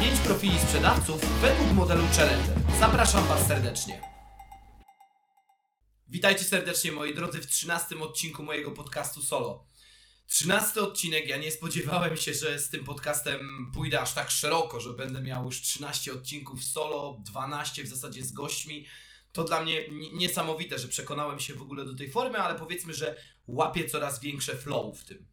5 profili sprzedawców według modelu Challenger. Zapraszam Was serdecznie. Witajcie serdecznie moi drodzy w 13 odcinku mojego podcastu solo. 13 odcinek, ja nie spodziewałem się, że z tym podcastem pójdę aż tak szeroko, że będę miał już 13 odcinków solo, 12 w zasadzie z gośćmi. To dla mnie niesamowite, że przekonałem się w ogóle do tej formy, ale powiedzmy, że łapię coraz większe flow w tym.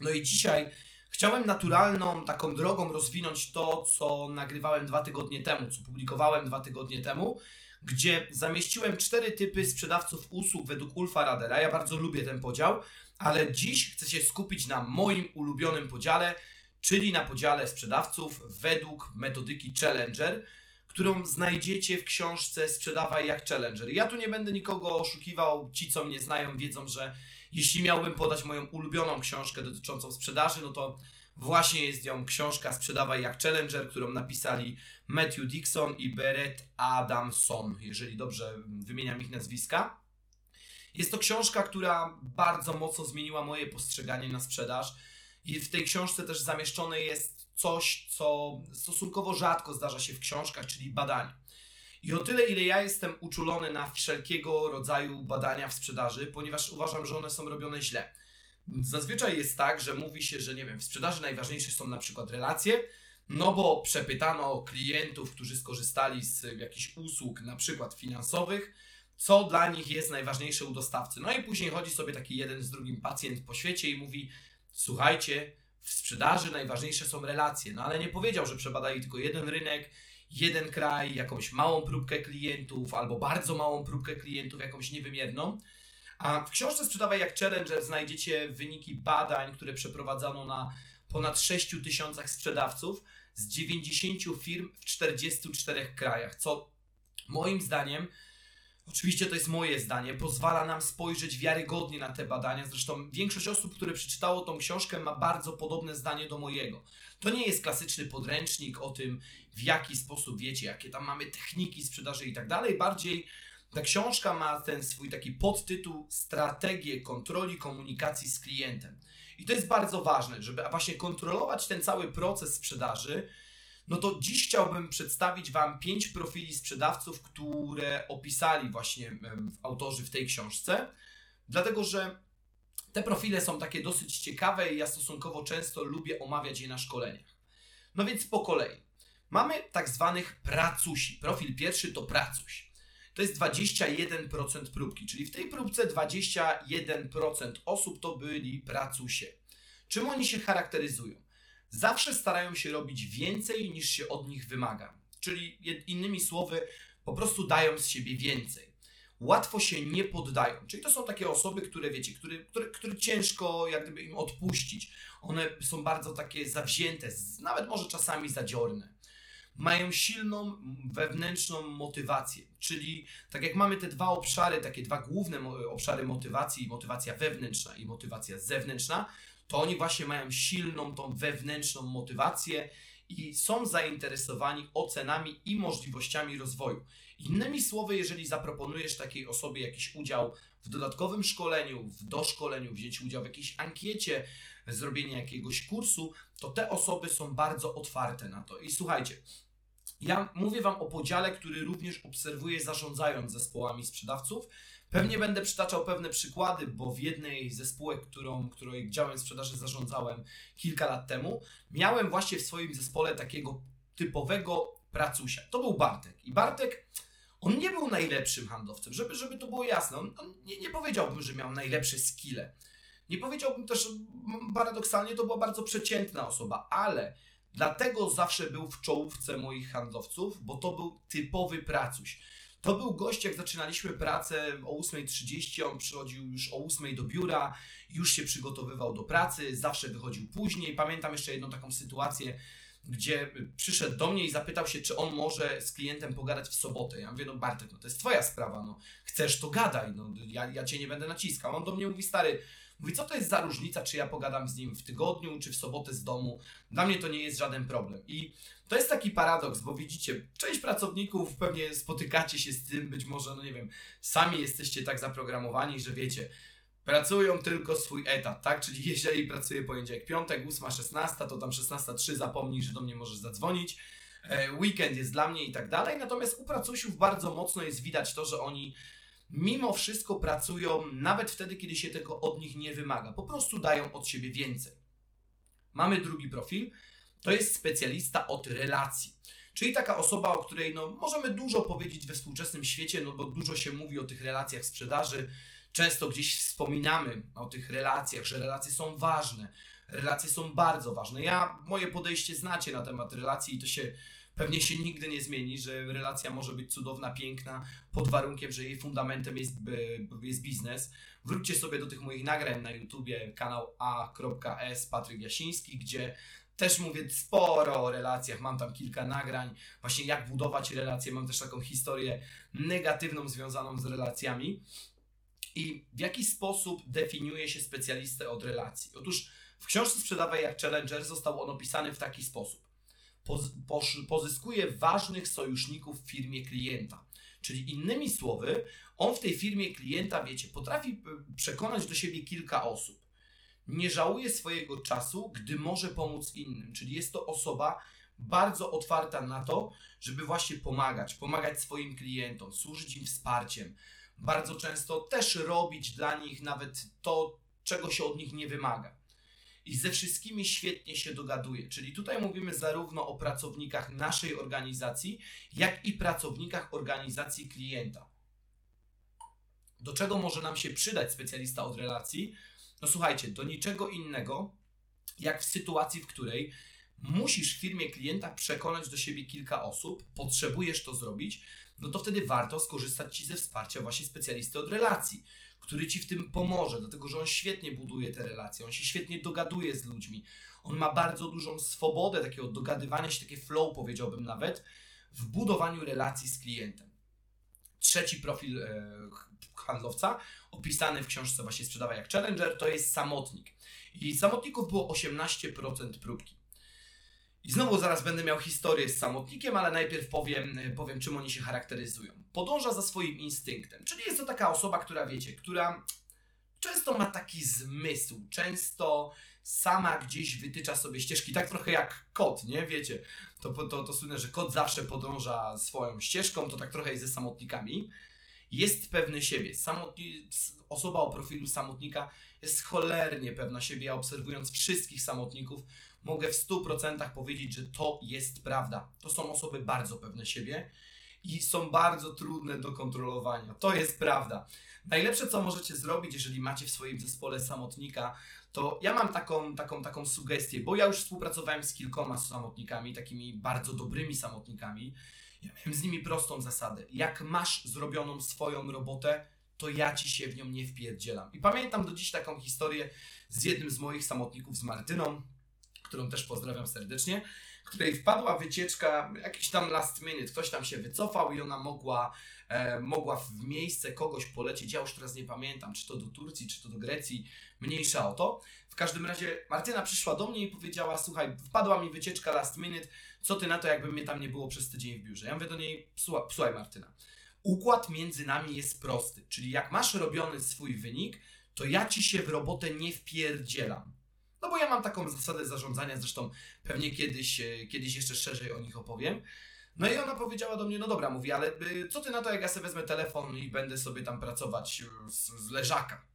No i dzisiaj Chciałem naturalną taką drogą rozwinąć to, co nagrywałem dwa tygodnie temu, co publikowałem dwa tygodnie temu, gdzie zamieściłem cztery typy sprzedawców usług według Ulfa Radera. Ja bardzo lubię ten podział, ale dziś chcę się skupić na moim ulubionym podziale, czyli na podziale sprzedawców według metodyki Challenger, którą znajdziecie w książce Sprzedawaj jak Challenger. Ja tu nie będę nikogo oszukiwał, ci co mnie znają wiedzą, że jeśli miałbym podać moją ulubioną książkę dotyczącą sprzedaży, no to właśnie jest ją książka Sprzedawaj jak Challenger, którą napisali Matthew Dixon i Beret Adamson, jeżeli dobrze wymieniam ich nazwiska. Jest to książka, która bardzo mocno zmieniła moje postrzeganie na sprzedaż. I w tej książce też zamieszczone jest coś, co stosunkowo rzadko zdarza się w książkach, czyli badanie. I o tyle, ile ja jestem uczulony na wszelkiego rodzaju badania w sprzedaży, ponieważ uważam, że one są robione źle. Zazwyczaj jest tak, że mówi się, że nie wiem, w sprzedaży najważniejsze są na przykład relacje, no bo przepytano klientów, którzy skorzystali z jakichś usług, na przykład finansowych, co dla nich jest najważniejsze u dostawcy. No i później chodzi sobie taki jeden z drugim pacjent po świecie i mówi: Słuchajcie, w sprzedaży najważniejsze są relacje. No ale nie powiedział, że przebadali tylko jeden rynek, jeden kraj, jakąś małą próbkę klientów albo bardzo małą próbkę klientów, jakąś niewymierną. A w książce Sprzedawaj jak Challenger znajdziecie wyniki badań, które przeprowadzono na ponad 6 tysiącach sprzedawców z 90 firm w 44 krajach, co moim zdaniem Oczywiście to jest moje zdanie, pozwala nam spojrzeć wiarygodnie na te badania. Zresztą większość osób, które przeczytało tą książkę, ma bardzo podobne zdanie do mojego. To nie jest klasyczny podręcznik o tym, w jaki sposób wiecie, jakie tam mamy techniki sprzedaży i tak dalej. Bardziej ta książka ma ten swój taki podtytuł Strategie kontroli komunikacji z klientem. I to jest bardzo ważne, żeby właśnie kontrolować ten cały proces sprzedaży no to dziś chciałbym przedstawić Wam pięć profili sprzedawców, które opisali właśnie autorzy w tej książce, dlatego że te profile są takie dosyć ciekawe i ja stosunkowo często lubię omawiać je na szkoleniach. No więc po kolei. Mamy tak zwanych pracusi. Profil pierwszy to pracuś. To jest 21% próbki, czyli w tej próbce 21% osób to byli pracusie. Czym oni się charakteryzują? zawsze starają się robić więcej niż się od nich wymaga. Czyli innymi słowy, po prostu dają z siebie więcej. Łatwo się nie poddają. Czyli to są takie osoby, które wiecie, które, które, które ciężko jak gdyby im odpuścić. One są bardzo takie zawzięte, nawet może czasami zadziorne. Mają silną wewnętrzną motywację, czyli tak jak mamy te dwa obszary, takie dwa główne obszary motywacji, motywacja wewnętrzna i motywacja zewnętrzna, to oni właśnie mają silną tą wewnętrzną motywację i są zainteresowani ocenami i możliwościami rozwoju. Innymi słowy, jeżeli zaproponujesz takiej osobie jakiś udział w dodatkowym szkoleniu, w doszkoleniu, wziąć udział w jakiejś ankiecie, zrobienie jakiegoś kursu, to te osoby są bardzo otwarte na to. I słuchajcie, ja mówię Wam o podziale, który również obserwuję zarządzając zespołami sprzedawców Pewnie będę przytaczał pewne przykłady, bo w jednej ze spółek, którą, której działem sprzedaży zarządzałem kilka lat temu, miałem właśnie w swoim zespole takiego typowego pracusia. To był Bartek. I Bartek, on nie był najlepszym handlowcem, żeby, żeby to było jasne. On, on nie, nie powiedziałbym, że miał najlepsze skille. Nie powiedziałbym też, paradoksalnie to była bardzo przeciętna osoba, ale dlatego zawsze był w czołówce moich handlowców, bo to był typowy pracuś. To był gość, jak zaczynaliśmy pracę o 8.30, on przychodził już o 8.00 do biura, już się przygotowywał do pracy, zawsze wychodził później. Pamiętam jeszcze jedną taką sytuację, gdzie przyszedł do mnie i zapytał się, czy on może z klientem pogadać w sobotę. Ja mówię, no Bartek, no to jest twoja sprawa, no chcesz, to gadaj, no ja, ja cię nie będę naciskał. On do mnie mówi, stary, mówi, co to jest za różnica, czy ja pogadam z nim w tygodniu, czy w sobotę z domu. Dla mnie to nie jest żaden problem. I to jest taki paradoks, bo widzicie, część pracowników pewnie spotykacie się z tym, być może, no nie wiem, sami jesteście tak zaprogramowani, że wiecie, pracują tylko swój etat, tak? Czyli jeżeli pracuję poniedziałek, piątek, 8, 16, to tam 16.03 zapomnij, że do mnie możesz zadzwonić. E, weekend jest dla mnie i tak dalej. Natomiast u pracusiów bardzo mocno jest widać to, że oni mimo wszystko pracują nawet wtedy, kiedy się tego od nich nie wymaga. Po prostu dają od siebie więcej. Mamy drugi profil. To jest specjalista od relacji. Czyli taka osoba, o której no, możemy dużo powiedzieć we współczesnym świecie, no bo dużo się mówi o tych relacjach sprzedaży, często gdzieś wspominamy o tych relacjach, że relacje są ważne. Relacje są bardzo ważne. Ja moje podejście znacie na temat relacji i to się pewnie się nigdy nie zmieni, że relacja może być cudowna, piękna, pod warunkiem, że jej fundamentem jest, jest biznes. Wróćcie sobie do tych moich nagrań na YouTubie, kanał a.s Patryk Jasiński, gdzie też mówię sporo o relacjach, mam tam kilka nagrań, właśnie jak budować relacje, mam też taką historię negatywną związaną z relacjami i w jaki sposób definiuje się specjalistę od relacji. Otóż w książce Sprzedawaj jak Challenger został on opisany w taki sposób. Pozyskuje ważnych sojuszników w firmie klienta. Czyli innymi słowy, on w tej firmie klienta, wiecie, potrafi przekonać do siebie kilka osób. Nie żałuje swojego czasu, gdy może pomóc innym. Czyli jest to osoba bardzo otwarta na to, żeby właśnie pomagać, pomagać swoim klientom, służyć im wsparciem, bardzo często też robić dla nich nawet to, czego się od nich nie wymaga. I ze wszystkimi świetnie się dogaduje. Czyli tutaj mówimy zarówno o pracownikach naszej organizacji, jak i pracownikach organizacji klienta. Do czego może nam się przydać specjalista od relacji? No słuchajcie, do niczego innego, jak w sytuacji, w której musisz w firmie klienta przekonać do siebie kilka osób, potrzebujesz to zrobić, no to wtedy warto skorzystać Ci ze wsparcia właśnie specjalisty od relacji, który Ci w tym pomoże, dlatego że on świetnie buduje te relacje, on się świetnie dogaduje z ludźmi, on ma bardzo dużą swobodę takiego dogadywania się, takie flow powiedziałbym nawet, w budowaniu relacji z klientem. Trzeci profil e, handlowca, opisany w książce właśnie Sprzedawaj jak Challenger, to jest samotnik. I samotników było 18% próbki. I znowu zaraz będę miał historię z samotnikiem, ale najpierw powiem, powiem czym oni się charakteryzują. Podąża za swoim instynktem, czyli jest to taka osoba, która wiecie, która często ma taki zmysł, często sama gdzieś wytycza sobie ścieżki, tak trochę jak kot, nie? Wiecie, to, to, to słynne, że kot zawsze podąża swoją ścieżką, to tak trochę jest ze samotnikami. Jest pewny siebie. Samotni, osoba o profilu samotnika jest cholernie pewna siebie. Ja obserwując wszystkich samotników, mogę w 100% powiedzieć, że to jest prawda. To są osoby bardzo pewne siebie i są bardzo trudne do kontrolowania. To jest prawda. Najlepsze, co możecie zrobić, jeżeli macie w swoim zespole samotnika, to ja mam taką, taką, taką sugestię, bo ja już współpracowałem z kilkoma samotnikami, takimi bardzo dobrymi samotnikami. Ja miałem z nimi prostą zasadę. Jak masz zrobioną swoją robotę, to ja ci się w nią nie wpierdzielam. I pamiętam do dziś taką historię z jednym z moich samotników, z Martyną którą też pozdrawiam serdecznie, której wpadła wycieczka, jakiś tam last minute, ktoś tam się wycofał i ona mogła, e, mogła w miejsce kogoś polecieć. Ja już teraz nie pamiętam, czy to do Turcji, czy to do Grecji, mniejsza o to. W każdym razie Martyna przyszła do mnie i powiedziała: Słuchaj, wpadła mi wycieczka last minute, co ty na to, jakby mnie tam nie było przez tydzień w biurze? Ja mówię do niej: Słuchaj, Martyna, układ między nami jest prosty, czyli jak masz robiony swój wynik, to ja ci się w robotę nie wpierdzielam. No bo ja mam taką zasadę zarządzania, zresztą pewnie kiedyś, e, kiedyś jeszcze szerzej o nich opowiem. No i ona powiedziała do mnie, no dobra, mówi, ale y, co ty na to, jak ja sobie wezmę telefon i będę sobie tam pracować y, z, z leżaka?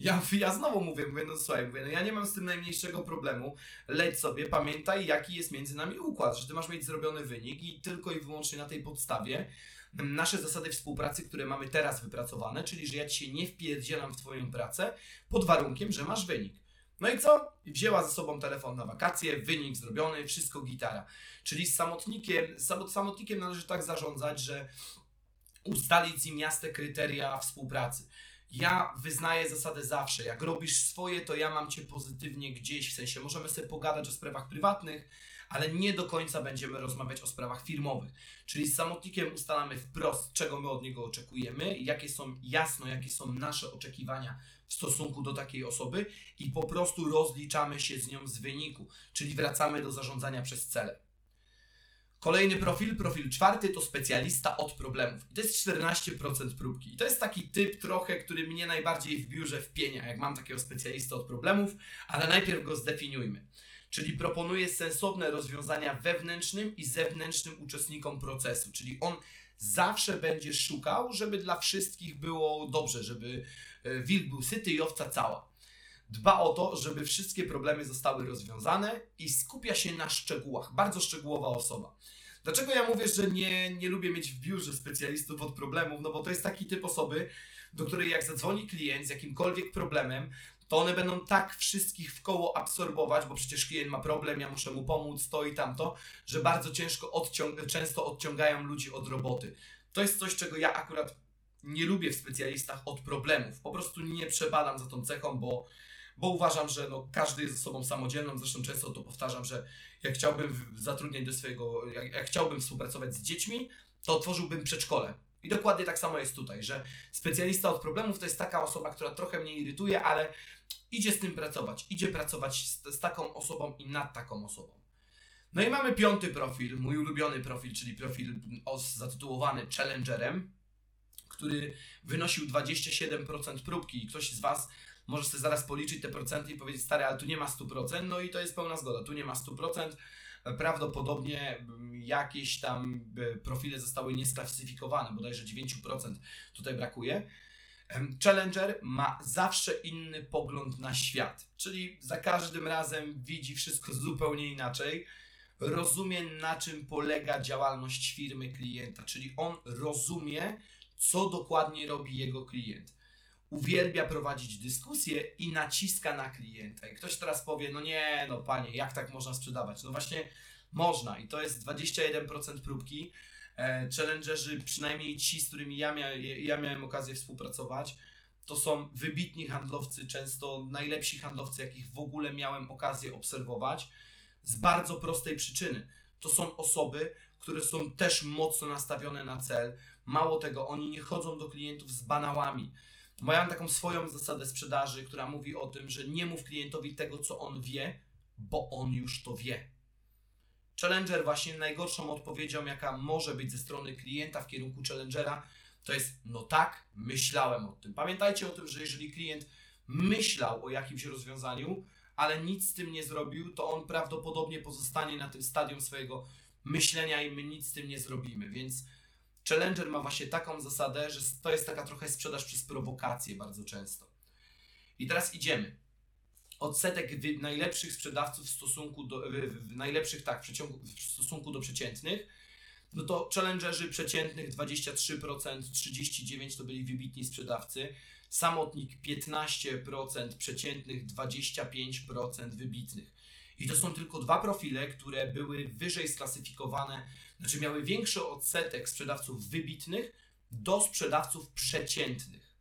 Ja, ja znowu mówię, mówię, no słuchaj, mówię, no ja nie mam z tym najmniejszego problemu, leć sobie, pamiętaj jaki jest między nami układ, że ty masz mieć zrobiony wynik i tylko i wyłącznie na tej podstawie nasze zasady współpracy, które mamy teraz wypracowane, czyli że ja ci się nie wpierdzielam w twoją pracę pod warunkiem, że masz wynik. No i co? Wzięła ze sobą telefon na wakacje, wynik zrobiony, wszystko gitara. Czyli z samotnikiem, z samotnikiem należy tak zarządzać, że ustalić z nim jasne kryteria współpracy. Ja wyznaję zasadę zawsze. Jak robisz swoje, to ja mam cię pozytywnie gdzieś, w sensie możemy sobie pogadać o sprawach prywatnych, ale nie do końca będziemy rozmawiać o sprawach firmowych. Czyli z samotnikiem ustalamy wprost, czego my od niego oczekujemy, jakie są jasno, jakie są nasze oczekiwania w stosunku do takiej osoby i po prostu rozliczamy się z nią z wyniku, czyli wracamy do zarządzania przez cele. Kolejny profil, profil czwarty, to specjalista od problemów. I to jest 14% próbki. I to jest taki typ trochę, który mnie najbardziej w biurze wpienia, jak mam takiego specjalista od problemów, ale najpierw go zdefiniujmy. Czyli proponuje sensowne rozwiązania wewnętrznym i zewnętrznym uczestnikom procesu. Czyli on zawsze będzie szukał, żeby dla wszystkich było dobrze, żeby e, wilk był syty i owca cała. Dba o to, żeby wszystkie problemy zostały rozwiązane i skupia się na szczegółach. Bardzo szczegółowa osoba. Dlaczego ja mówię, że nie, nie lubię mieć w biurze specjalistów od problemów? No bo to jest taki typ osoby, do której jak zadzwoni klient z jakimkolwiek problemem, to one będą tak wszystkich w koło absorbować, bo przecież klient ma problem, ja muszę mu pomóc, to i tamto, że bardzo ciężko odciąg często odciągają ludzi od roboty. To jest coś, czego ja akurat nie lubię w specjalistach od problemów. Po prostu nie przebadam za tą cechą, bo, bo uważam, że no, każdy jest osobą samodzielną. Zresztą często to powtarzam, że jak chciałbym zatrudniać do swojego, jak, jak chciałbym współpracować z dziećmi, to otworzyłbym przedszkole. I dokładnie tak samo jest tutaj, że specjalista od problemów to jest taka osoba, która trochę mnie irytuje, ale idzie z tym pracować. Idzie pracować z, z taką osobą i nad taką osobą. No i mamy piąty profil, mój ulubiony profil, czyli profil OS zatytułowany Challengerem, który wynosił 27% próbki i ktoś z Was może sobie zaraz policzyć te procenty i powiedzieć, stary, ale tu nie ma 100%, no i to jest pełna zgoda, tu nie ma 100%, prawdopodobnie mm, jakieś tam e, profile zostały niesklasyfikowane, bodajże 9% tutaj brakuje. Challenger ma zawsze inny pogląd na świat, czyli za każdym razem widzi wszystko zupełnie inaczej. Rozumie, na czym polega działalność firmy klienta, czyli on rozumie, co dokładnie robi jego klient. Uwielbia prowadzić dyskusje i naciska na klienta. I ktoś teraz powie: No nie, no panie, jak tak można sprzedawać? No właśnie można, i to jest 21% próbki E, challengerzy, przynajmniej ci, z którymi ja, mia, ja miałem okazję współpracować, to są wybitni handlowcy, często najlepsi handlowcy, jakich w ogóle miałem okazję obserwować, z bardzo prostej przyczyny. To są osoby, które są też mocno nastawione na cel. Mało tego, oni nie chodzą do klientów z banałami. Bo mam taką swoją zasadę sprzedaży, która mówi o tym, że nie mów klientowi tego, co on wie, bo on już to wie. Challenger właśnie najgorszą odpowiedzią, jaka może być ze strony klienta w kierunku Challengera, to jest no tak, myślałem o tym. Pamiętajcie o tym, że jeżeli klient myślał o jakimś rozwiązaniu, ale nic z tym nie zrobił, to on prawdopodobnie pozostanie na tym stadium swojego myślenia i my nic z tym nie zrobimy. Więc Challenger ma właśnie taką zasadę, że to jest taka trochę sprzedaż przez prowokację bardzo często. I teraz idziemy odsetek najlepszych sprzedawców w stosunku do, w najlepszych, tak, w, w stosunku do przeciętnych, no to challengerzy przeciętnych 23%, 39% to byli wybitni sprzedawcy, samotnik 15%, przeciętnych 25% wybitnych. I to są tylko dwa profile, które były wyżej sklasyfikowane, znaczy miały większy odsetek sprzedawców wybitnych do sprzedawców przeciętnych.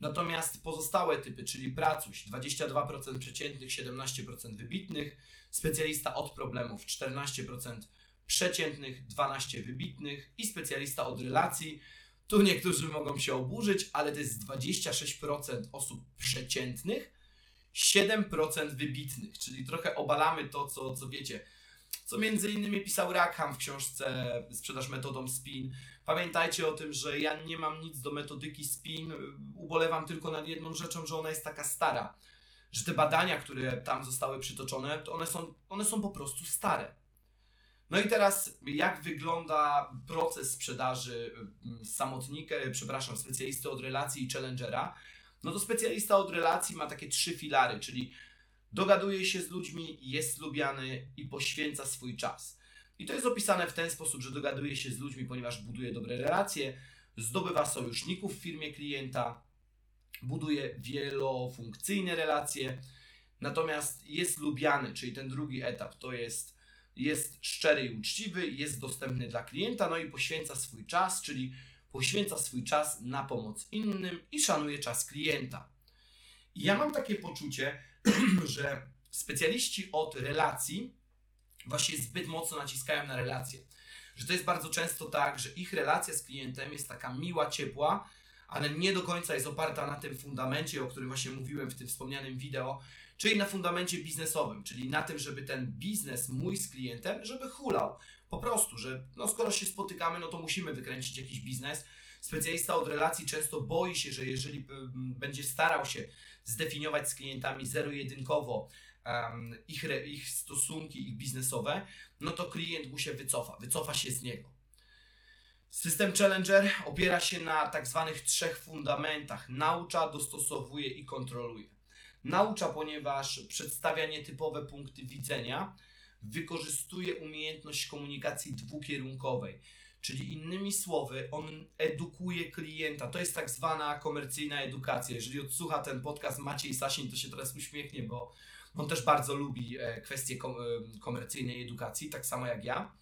Natomiast pozostałe typy, czyli pracuś 22% przeciętnych, 17% wybitnych, specjalista od problemów 14% przeciętnych, 12% wybitnych i specjalista od relacji. Tu niektórzy mogą się oburzyć, ale to jest 26% osób przeciętnych, 7% wybitnych, czyli trochę obalamy to, co, co wiecie, co między innymi pisał Rackham w książce Sprzedaż metodą SPIN, Pamiętajcie o tym, że ja nie mam nic do metodyki spin, ubolewam tylko nad jedną rzeczą, że ona jest taka stara. Że te badania, które tam zostały przytoczone, to one są, one są po prostu stare. No i teraz, jak wygląda proces sprzedaży mm, samotnika, przepraszam, specjalisty od relacji i challengera? No to specjalista od relacji ma takie trzy filary, czyli dogaduje się z ludźmi, jest lubiany i poświęca swój czas. I to jest opisane w ten sposób, że dogaduje się z ludźmi, ponieważ buduje dobre relacje, zdobywa sojuszników w firmie klienta, buduje wielofunkcyjne relacje, natomiast jest lubiany, czyli ten drugi etap to jest, jest szczery i uczciwy, jest dostępny dla klienta, no i poświęca swój czas, czyli poświęca swój czas na pomoc innym i szanuje czas klienta. I ja mam takie poczucie, że specjaliści od relacji właśnie zbyt mocno naciskają na relacje. Że to jest bardzo często tak, że ich relacja z klientem jest taka miła, ciepła, ale nie do końca jest oparta na tym fundamencie, o którym właśnie mówiłem w tym wspomnianym wideo, czyli na fundamencie biznesowym, czyli na tym, żeby ten biznes mój z klientem, żeby hulał. Po prostu, że no skoro się spotykamy, no to musimy wykręcić jakiś biznes. Specjalista od relacji często boi się, że jeżeli będzie starał się zdefiniować z klientami zero-jedynkowo um, ich, ich stosunki, ich biznesowe, no to klient mu się wycofa, wycofa się z niego. System Challenger opiera się na tak zwanych trzech fundamentach: naucza, dostosowuje i kontroluje. Naucza, ponieważ przedstawia nietypowe punkty widzenia, wykorzystuje umiejętność komunikacji dwukierunkowej, czyli innymi słowy, on edukuje klienta. To jest tak zwana komercyjna edukacja. Jeżeli odsłucha ten podcast Maciej Sasin, to się teraz uśmiechnie, bo on też bardzo lubi e, kwestie e, komercyjnej edukacji, tak samo jak ja.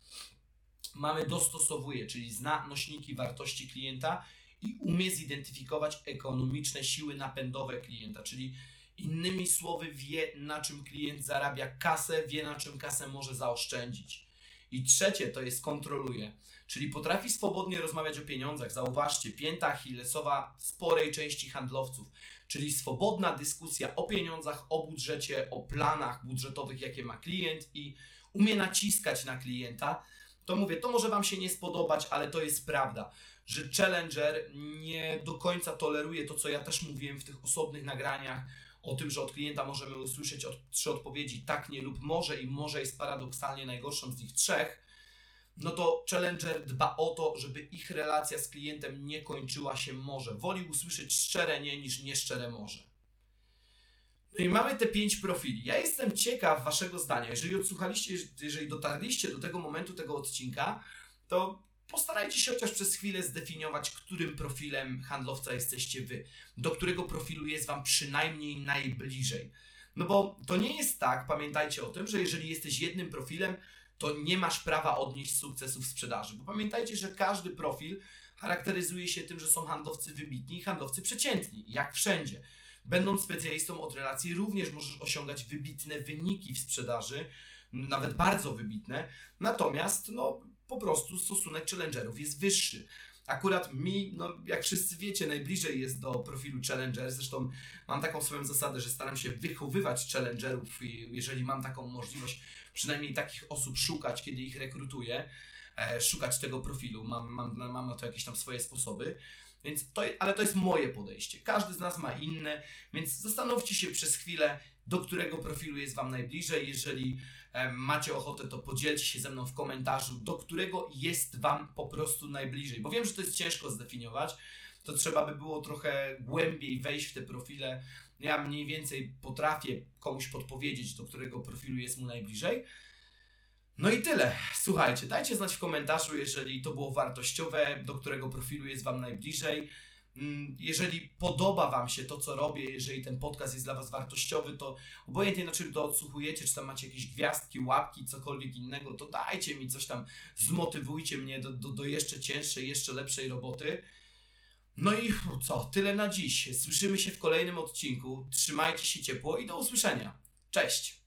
Mamy dostosowuje, czyli zna nośniki wartości klienta i umie zidentyfikować ekonomiczne siły napędowe klienta, czyli innymi słowy wie na czym klient zarabia kasę, wie na czym kasę może zaoszczędzić. I trzecie to jest kontroluje, czyli potrafi swobodnie rozmawiać o pieniądzach. Zauważcie, pięta achillesowa sporej części handlowców, czyli swobodna dyskusja o pieniądzach, o budżecie, o planach budżetowych, jakie ma klient i umie naciskać na klienta. To mówię, to może Wam się nie spodobać, ale to jest prawda, że Challenger nie do końca toleruje to, co ja też mówiłem w tych osobnych nagraniach o tym, że od klienta możemy usłyszeć od, trzy odpowiedzi tak, nie lub może i może jest paradoksalnie najgorszą z nich trzech, no to Challenger dba o to, żeby ich relacja z klientem nie kończyła się może. Woli usłyszeć szczere nie niż nieszczere może. No i mamy te pięć profili. Ja jestem ciekaw Waszego zdania. Jeżeli odsłuchaliście, jeżeli dotarliście do tego momentu tego odcinka, to postarajcie się chociaż przez chwilę zdefiniować, którym profilem handlowca jesteście wy, do którego profilu jest wam przynajmniej najbliżej. No bo to nie jest tak, pamiętajcie o tym, że jeżeli jesteś jednym profilem, to nie masz prawa odnieść sukcesu w sprzedaży. Bo pamiętajcie, że każdy profil charakteryzuje się tym, że są handlowcy wybitni i handlowcy przeciętni, jak wszędzie. Będąc specjalistą od relacji, również możesz osiągać wybitne wyniki w sprzedaży, nawet bardzo wybitne. Natomiast, no, po prostu stosunek challengerów jest wyższy. Akurat mi, no jak wszyscy wiecie, najbliżej jest do profilu challenger. Zresztą mam taką swoją zasadę, że staram się wychowywać challengerów, jeżeli mam taką możliwość, przynajmniej takich osób szukać, kiedy ich rekrutuję, e, szukać tego profilu. Mam, mam, mam na to jakieś tam swoje sposoby. Więc to, ale to jest moje podejście. Każdy z nas ma inne, więc zastanówcie się przez chwilę, do którego profilu jest Wam najbliżej. Jeżeli macie ochotę, to podzielcie się ze mną w komentarzu, do którego jest Wam po prostu najbliżej. Bo wiem, że to jest ciężko zdefiniować. To trzeba by było trochę głębiej wejść w te profile. Ja mniej więcej potrafię komuś podpowiedzieć, do którego profilu jest mu najbliżej. No i tyle. Słuchajcie, dajcie znać w komentarzu, jeżeli to było wartościowe, do którego profilu jest Wam najbliżej. Mm, jeżeli podoba Wam się to, co robię, jeżeli ten podcast jest dla Was wartościowy, to obojętnie na czym to odsłuchujecie, czy tam macie jakieś gwiazdki, łapki, cokolwiek innego, to dajcie mi coś tam, zmotywujcie mnie do, do, do jeszcze cięższej, jeszcze lepszej roboty. No i co, tyle na dziś. Słyszymy się w kolejnym odcinku. Trzymajcie się ciepło i do usłyszenia. Cześć!